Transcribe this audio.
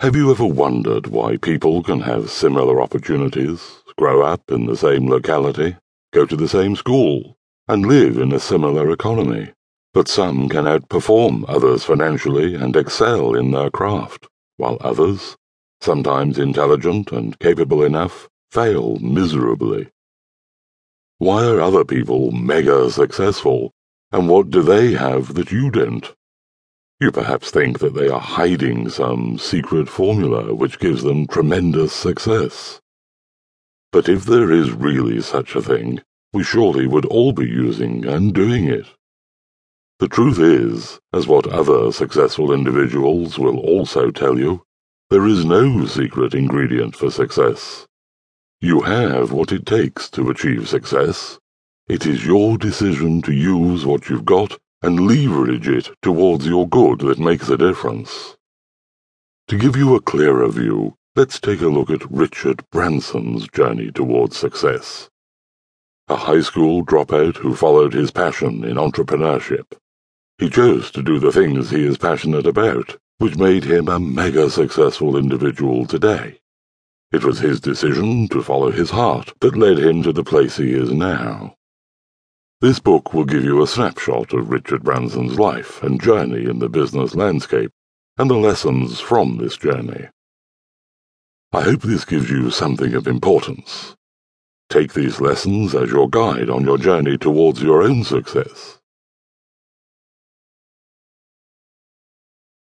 Have you ever wondered why people can have similar opportunities, grow up in the same locality, go to the same school, and live in a similar economy, but some can outperform others financially and excel in their craft, while others, sometimes intelligent and capable enough, fail miserably? Why are other people mega successful, and what do they have that you don't? You perhaps think that they are hiding some secret formula which gives them tremendous success. But if there is really such a thing, we surely would all be using and doing it. The truth is, as what other successful individuals will also tell you, there is no secret ingredient for success. You have what it takes to achieve success. It is your decision to use what you've got and leverage it towards your good that makes a difference. To give you a clearer view, let's take a look at Richard Branson's journey towards success. A high school dropout who followed his passion in entrepreneurship. He chose to do the things he is passionate about, which made him a mega successful individual today. It was his decision to follow his heart that led him to the place he is now. This book will give you a snapshot of Richard Branson's life and journey in the business landscape and the lessons from this journey. I hope this gives you something of importance. Take these lessons as your guide on your journey towards your own success.